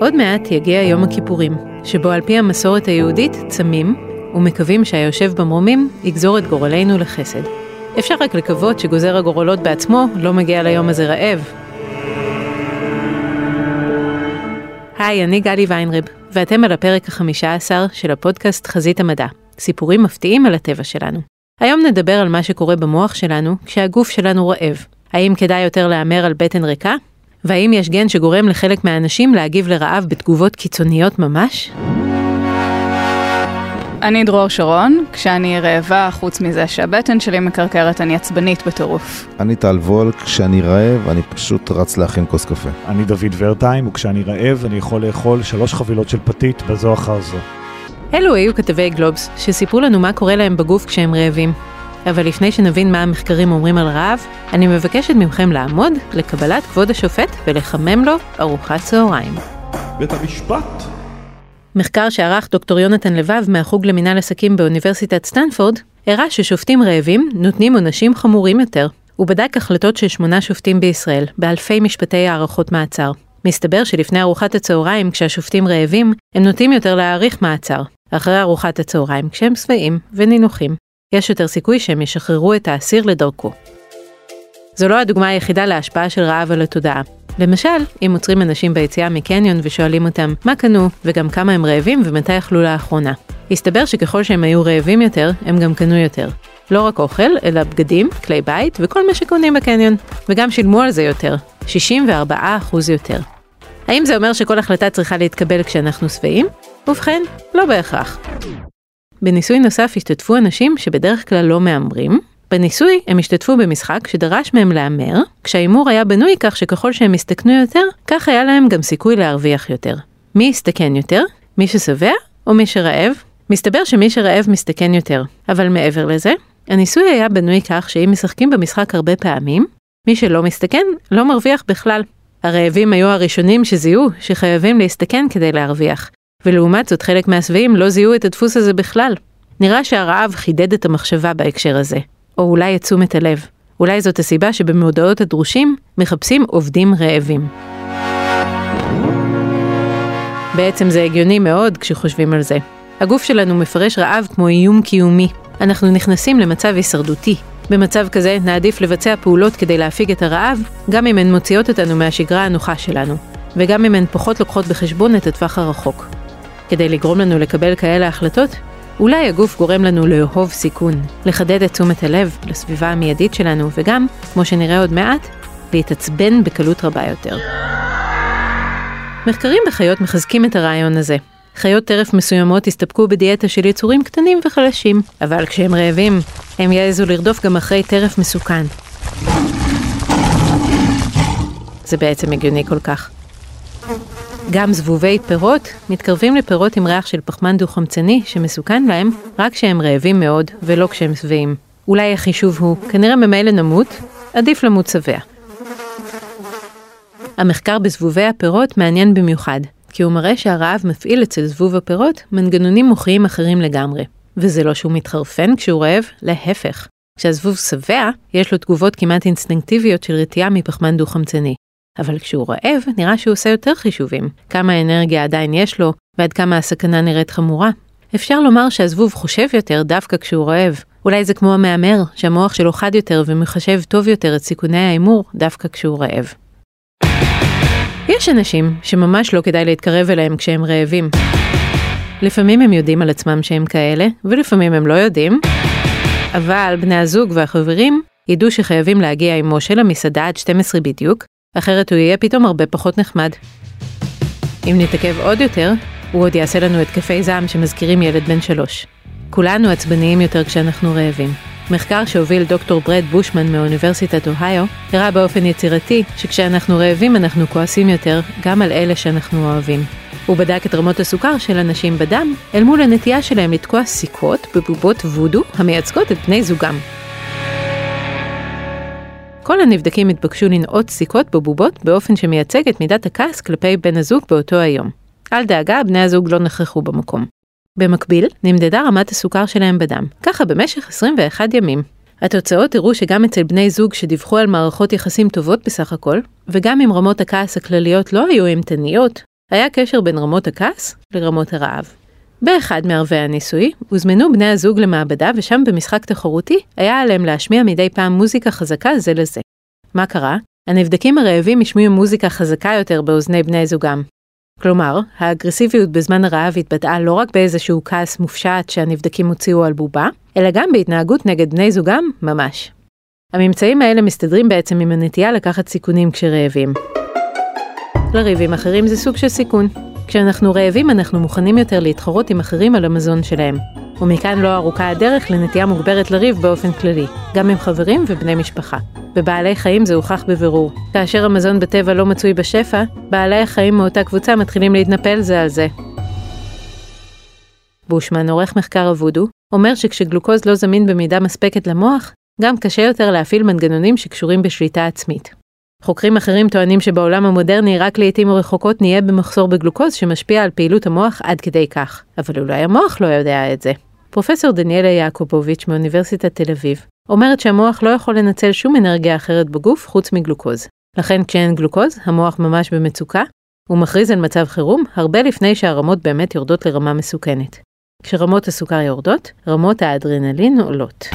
עוד מעט יגיע יום הכיפורים, שבו על פי המסורת היהודית צמים ומקווים שהיושב במרומים יגזור את גורלנו לחסד. אפשר רק לקוות שגוזר הגורלות בעצמו לא מגיע ליום הזה רעב. היי, אני גלי ויינרב, ואתם על הפרק החמישה עשר של הפודקאסט חזית המדע, סיפורים מפתיעים על הטבע שלנו. היום נדבר על מה שקורה במוח שלנו כשהגוף שלנו רעב. האם כדאי יותר להמר על בטן ריקה? והאם יש גן שגורם לחלק מהאנשים להגיב לרעב בתגובות קיצוניות ממש? אני דרור שרון, כשאני רעבה, חוץ מזה שהבטן שלי מקרקרת, אני עצבנית בטירוף. אני טל וול, כשאני רעב, אני פשוט רץ להכין כוס קפה. אני דוד ורטיים, וכשאני רעב, אני יכול לאכול שלוש חבילות של פתית בזו אחר זו. אלו היו כתבי גלובס, שסיפרו לנו מה קורה להם בגוף כשהם רעבים. אבל לפני שנבין מה המחקרים אומרים על רעב, אני מבקשת מכם לעמוד לקבלת כבוד השופט ולחמם לו ארוחת צהריים. בית המשפט? מחקר שערך דוקטור יונתן לבב מהחוג למינהל עסקים באוניברסיטת סטנפורד, הראה ששופטים רעבים נותנים עונשים חמורים יותר. הוא בדק החלטות של שמונה שופטים בישראל, באלפי משפטי הארכות מעצר. מסתבר שלפני ארוחת הצהריים, כשהשופטים רעבים, הם נוטים יותר להאריך מעצר. אחרי ארוחת הצהריים, כשהם שבעים ונינוחים, יש יותר סיכוי שהם ישחררו את האסיר לדרכו. זו לא הדוגמה היחידה להשפעה של רעב על התודעה. למשל, אם עוצרים אנשים ביציאה מקניון ושואלים אותם מה קנו וגם כמה הם רעבים ומתי אכלו לאחרונה. הסתבר שככל שהם היו רעבים יותר, הם גם קנו יותר. לא רק אוכל, אלא בגדים, כלי בית וכל מה שקונים בקניון. וגם שילמו על זה יותר, 64% יותר. האם זה אומר שכל החלטה צריכה להתקבל כשאנחנו שבעים? ובכן, לא בהכרח. בניסוי נוסף השתתפו אנשים שבדרך כלל לא מהמרים. בניסוי הם השתתפו במשחק שדרש מהם להמר, כשההימור היה בנוי כך שככל שהם הסתכנו יותר, כך היה להם גם סיכוי להרוויח יותר. מי הסתכן יותר? מי ששבע או מי שרעב? מסתבר שמי שרעב מסתכן יותר, אבל מעבר לזה, הניסוי היה בנוי כך שאם משחקים במשחק הרבה פעמים, מי שלא מסתכן לא מרוויח בכלל. הרעבים היו הראשונים שזיהו שחייבים להסתכן כדי להרוויח, ולעומת זאת חלק מהשבעים לא זיהו את הדפוס הזה בכלל. נראה שהרעב חידד את המחשבה בהקשר הזה, או אולי את תשומת הלב. אולי זאת הסיבה שבמודעות הדרושים מחפשים עובדים רעבים. בעצם זה הגיוני מאוד כשחושבים על זה. הגוף שלנו מפרש רעב כמו איום קיומי. אנחנו נכנסים למצב הישרדותי. במצב כזה נעדיף לבצע פעולות כדי להפיג את הרעב, גם אם הן מוציאות אותנו מהשגרה הנוחה שלנו, וגם אם הן פחות לוקחות בחשבון את הטווח הרחוק. כדי לגרום לנו לקבל כאלה החלטות, אולי הגוף גורם לנו לאהוב סיכון, לחדד את תשומת הלב לסביבה המיידית שלנו, וגם, כמו שנראה עוד מעט, להתעצבן בקלות רבה יותר. מחקרים בחיות מחזקים את הרעיון הזה. חיות טרף מסוימות הסתפקו בדיאטה של יצורים קטנים וחלשים, אבל כשהם רעבים, הם יעזו לרדוף גם אחרי טרף מסוכן. זה בעצם הגיוני כל כך. גם זבובי פירות מתקרבים לפירות עם ריח של פחמן דו-חמצני שמסוכן להם רק כשהם רעבים מאוד ולא כשהם שבעים. אולי החישוב הוא, כנראה ממילא נמות, עדיף למות שבע. המחקר בזבובי הפירות מעניין במיוחד, כי הוא מראה שהרעב מפעיל אצל זבוב הפירות מנגנונים מוחיים אחרים לגמרי. וזה לא שהוא מתחרפן כשהוא רעב, להפך. כשהזבוב שבע, יש לו תגובות כמעט אינסטינקטיביות של רתיעה מפחמן דו-חמצני. אבל כשהוא רעב, נראה שהוא עושה יותר חישובים. כמה אנרגיה עדיין יש לו, ועד כמה הסכנה נראית חמורה. אפשר לומר שהזבוב חושב יותר דווקא כשהוא רעב. אולי זה כמו המהמר, שהמוח שלו חד יותר ומחשב טוב יותר את סיכוני ההימור דווקא כשהוא רעב. יש אנשים שממש לא כדאי להתקרב אליהם כשהם רעבים. לפעמים הם יודעים על עצמם שהם כאלה, ולפעמים הם לא יודעים, אבל בני הזוג והחברים ידעו שחייבים להגיע עם משה למסעדה עד 12 בדיוק, אחרת הוא יהיה פתאום הרבה פחות נחמד. אם נתעכב עוד יותר, הוא עוד יעשה לנו התקפי זעם שמזכירים ילד בן שלוש. כולנו עצבניים יותר כשאנחנו רעבים. מחקר שהוביל דוקטור ברד בושמן מאוניברסיטת אוהיו, הראה באופן יצירתי שכשאנחנו רעבים אנחנו כועסים יותר גם על אלה שאנחנו אוהבים. הוא בדק את רמות הסוכר של אנשים בדם אל מול הנטייה שלהם לתקוע סיכות בבובות וודו המייצגות את בני זוגם. כל הנבדקים התבקשו לנעוט סיכות בבובות באופן שמייצג את מידת הכעס כלפי בן הזוג באותו היום. אל דאגה, בני הזוג לא נכחו במקום. במקביל, נמדדה רמת הסוכר שלהם בדם, ככה במשך 21 ימים. התוצאות הראו שגם אצל בני זוג שדיווחו על מערכות יחסים טובות בסך הכל, וגם אם רמות הכעס הכלליות לא היו אימתניות, היה קשר בין רמות הכעס לרמות הרעב. באחד מערבי הניסוי הוזמנו בני הזוג למעבדה ושם במשחק תחרותי היה עליהם להשמיע מדי פעם מוזיקה חזקה זה לזה. מה קרה? הנבדקים הרעבים השמיעו מוזיקה חזקה יותר באוזני בני זוגם. כלומר, האגרסיביות בזמן הרעב התבטאה לא רק באיזשהו כעס מופשט שהנבדקים הוציאו על בובה, אלא גם בהתנהגות נגד בני זוגם ממש. הממצאים האלה מסתדרים בעצם עם הנטייה לקחת סיכונים כשרעבים. לריב עם אחרים זה סוג של סיכון. כשאנחנו רעבים אנחנו מוכנים יותר להתחרות עם אחרים על המזון שלהם. ומכאן לא ארוכה הדרך לנטייה מוגברת לריב באופן כללי, גם עם חברים ובני משפחה. בבעלי חיים זה הוכח בבירור. כאשר המזון בטבע לא מצוי בשפע, בעלי החיים מאותה קבוצה מתחילים להתנפל זה על זה. בושמן, עורך מחקר אבודו, אומר שכשגלוקוז לא זמין במידה מספקת למוח, גם קשה יותר להפעיל מנגנונים שקשורים בשליטה עצמית. חוקרים אחרים טוענים שבעולם המודרני רק לעיתים רחוקות נהיה במחסור בגלוקוז שמשפיע על פעילות המוח עד כדי כך, אבל אולי המוח לא יודע את זה. פרופסור דניאלה יעקובוביץ' מאוניברסיטת תל אביב אומרת שהמוח לא יכול לנצל שום אנרגיה אחרת בגוף חוץ מגלוקוז. לכן כשאין גלוקוז, המוח ממש במצוקה, הוא מכריז על מצב חירום הרבה לפני שהרמות באמת יורדות לרמה מסוכנת. כשרמות הסוכר יורדות, רמות האדרנלין עולות.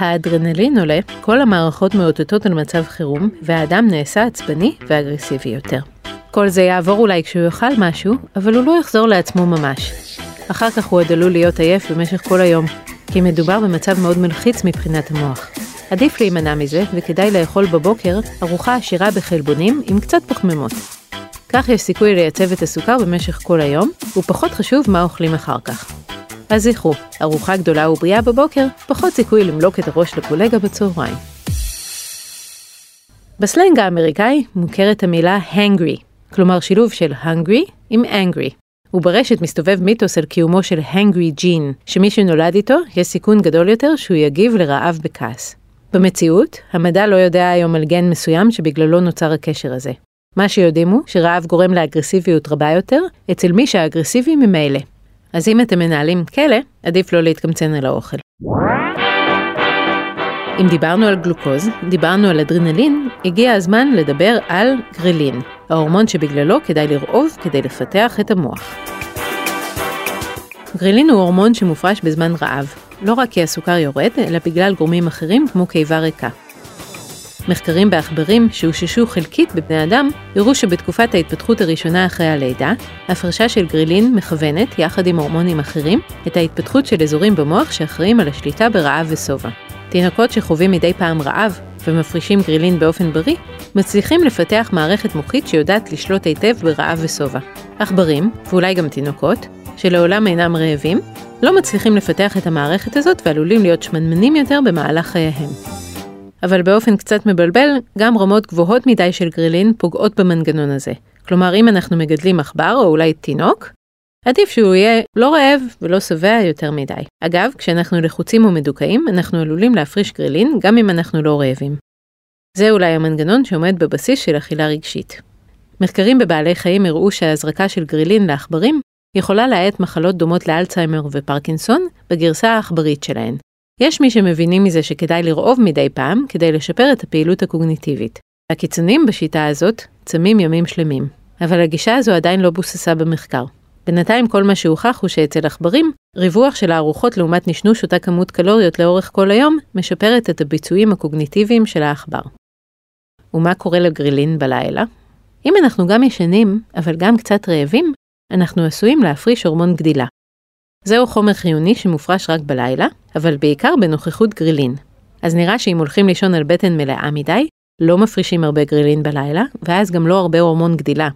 האדרנלין עולה, כל המערכות מאותתות על מצב חירום, והאדם נעשה עצבני ואגרסיבי יותר. כל זה יעבור אולי כשהוא יאכל משהו, אבל הוא לא יחזור לעצמו ממש. אחר כך הוא עוד עלול להיות עייף במשך כל היום, כי מדובר במצב מאוד מלחיץ מבחינת המוח. עדיף להימנע מזה, וכדאי לאכול בבוקר ארוחה עשירה בחלבונים עם קצת פחמימות. כך יש סיכוי לייצב את הסוכר במשך כל היום, ופחות חשוב מה אוכלים אחר כך. אז זכרו, ארוחה גדולה ובריאה בבוקר, פחות סיכוי למלוק את הראש לקולגה בצהריים. בסלנג האמריקאי מוכרת המילה hangry, כלומר שילוב של hungry עם angry. וברשת מסתובב מיתוס על קיומו של hangry gene, שמי שנולד איתו, יש סיכון גדול יותר שהוא יגיב לרעב בכעס. במציאות, המדע לא יודע היום על גן מסוים שבגללו נוצר הקשר הזה. מה שיודעים הוא שרעב גורם לאגרסיביות רבה יותר אצל מי שהאגרסיבי ממילא. אז אם אתם מנהלים כלא, עדיף לא להתקמצן על האוכל. אם דיברנו על גלוקוז, דיברנו על אדרנלין, הגיע הזמן לדבר על גרילין, ההורמון שבגללו כדאי לרעוב כדי לפתח את המוח. גרילין הוא הורמון שמופרש בזמן רעב, לא רק כי הסוכר יורד, אלא בגלל גורמים אחרים כמו קיבה ריקה. מחקרים בעכברים שאוששו חלקית בבני אדם, הראו שבתקופת ההתפתחות הראשונה אחרי הלידה, הפרשה של גרילין מכוונת, יחד עם הורמונים אחרים, את ההתפתחות של אזורים במוח שאחראים על השליטה ברעב ושובע. תינוקות שחווים מדי פעם רעב ומפרישים גרילין באופן בריא, מצליחים לפתח מערכת מוחית שיודעת לשלוט היטב ברעב ושובע. עכברים, ואולי גם תינוקות, שלעולם אינם רעבים, לא מצליחים לפתח את המערכת הזאת ועלולים להיות שמנמנים יותר במהלך חייהם. אבל באופן קצת מבלבל, גם רמות גבוהות מדי של גרילין פוגעות במנגנון הזה. כלומר, אם אנחנו מגדלים עכבר או אולי תינוק, עדיף שהוא יהיה לא רעב ולא שבע יותר מדי. אגב, כשאנחנו לחוצים ומדוכאים, אנחנו עלולים להפריש גרילין גם אם אנחנו לא רעבים. זה אולי המנגנון שעומד בבסיס של אכילה רגשית. מחקרים בבעלי חיים הראו שההזרקה של גרילין לעכברים יכולה להאט מחלות דומות לאלצהיימר ופרקינסון בגרסה העכברית שלהן. יש מי שמבינים מזה שכדאי לרעוב מדי פעם כדי לשפר את הפעילות הקוגניטיבית. הקיצונים בשיטה הזאת צמים ימים שלמים, אבל הגישה הזו עדיין לא בוססה במחקר. בינתיים כל מה שהוכח הוא שאצל עכברים, ריווח של הארוחות לעומת נשנוש אותה כמות קלוריות לאורך כל היום, משפרת את הביצועים הקוגניטיביים של העכבר. ומה קורה לגרילין בלילה? אם אנחנו גם ישנים, אבל גם קצת רעבים, אנחנו עשויים להפריש הורמון גדילה. זהו חומר חיוני שמופרש רק בלילה, אבל בעיקר בנוכחות גרילין. אז נראה שאם הולכים לישון על בטן מלאה מדי, לא מפרישים הרבה גרילין בלילה, ואז גם לא הרבה הורמון גדילה.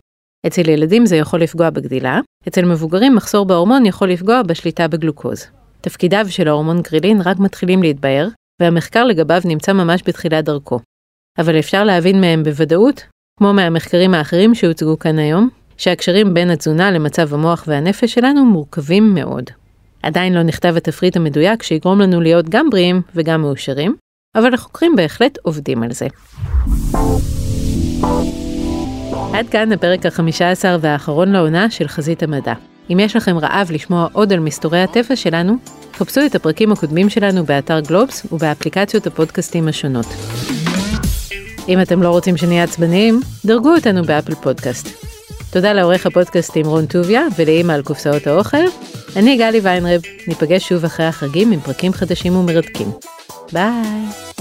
אצל ילדים זה יכול לפגוע בגדילה, אצל מבוגרים מחסור בהורמון יכול לפגוע בשליטה בגלוקוז. תפקידיו של ההורמון גרילין רק מתחילים להתבהר, והמחקר לגביו נמצא ממש בתחילת דרכו. אבל אפשר להבין מהם בוודאות, כמו מהמחקרים האחרים שהוצגו כאן היום, שהקשרים בין התזונה למצב המוח והנפש שלנו מורכבים מאוד. עדיין לא נכתב התפריט המדויק שיגרום לנו להיות גם בריאים וגם מאושרים, אבל החוקרים בהחלט עובדים על זה. עד כאן הפרק החמישה עשר והאחרון לעונה של חזית המדע. אם יש לכם רעב לשמוע עוד על מסתורי הטבע שלנו, חפשו את הפרקים הקודמים שלנו באתר גלובס ובאפליקציות הפודקאסטים השונות. אם אתם לא רוצים שנהיה עצבניים, דרגו אותנו באפל פודקאסט. תודה לעורך הפודקאסטים רון טוביה ולאימא על קופסאות האוכל. אני גלי ויינרב, ניפגש שוב אחרי החגים עם פרקים חדשים ומרתקים. ביי.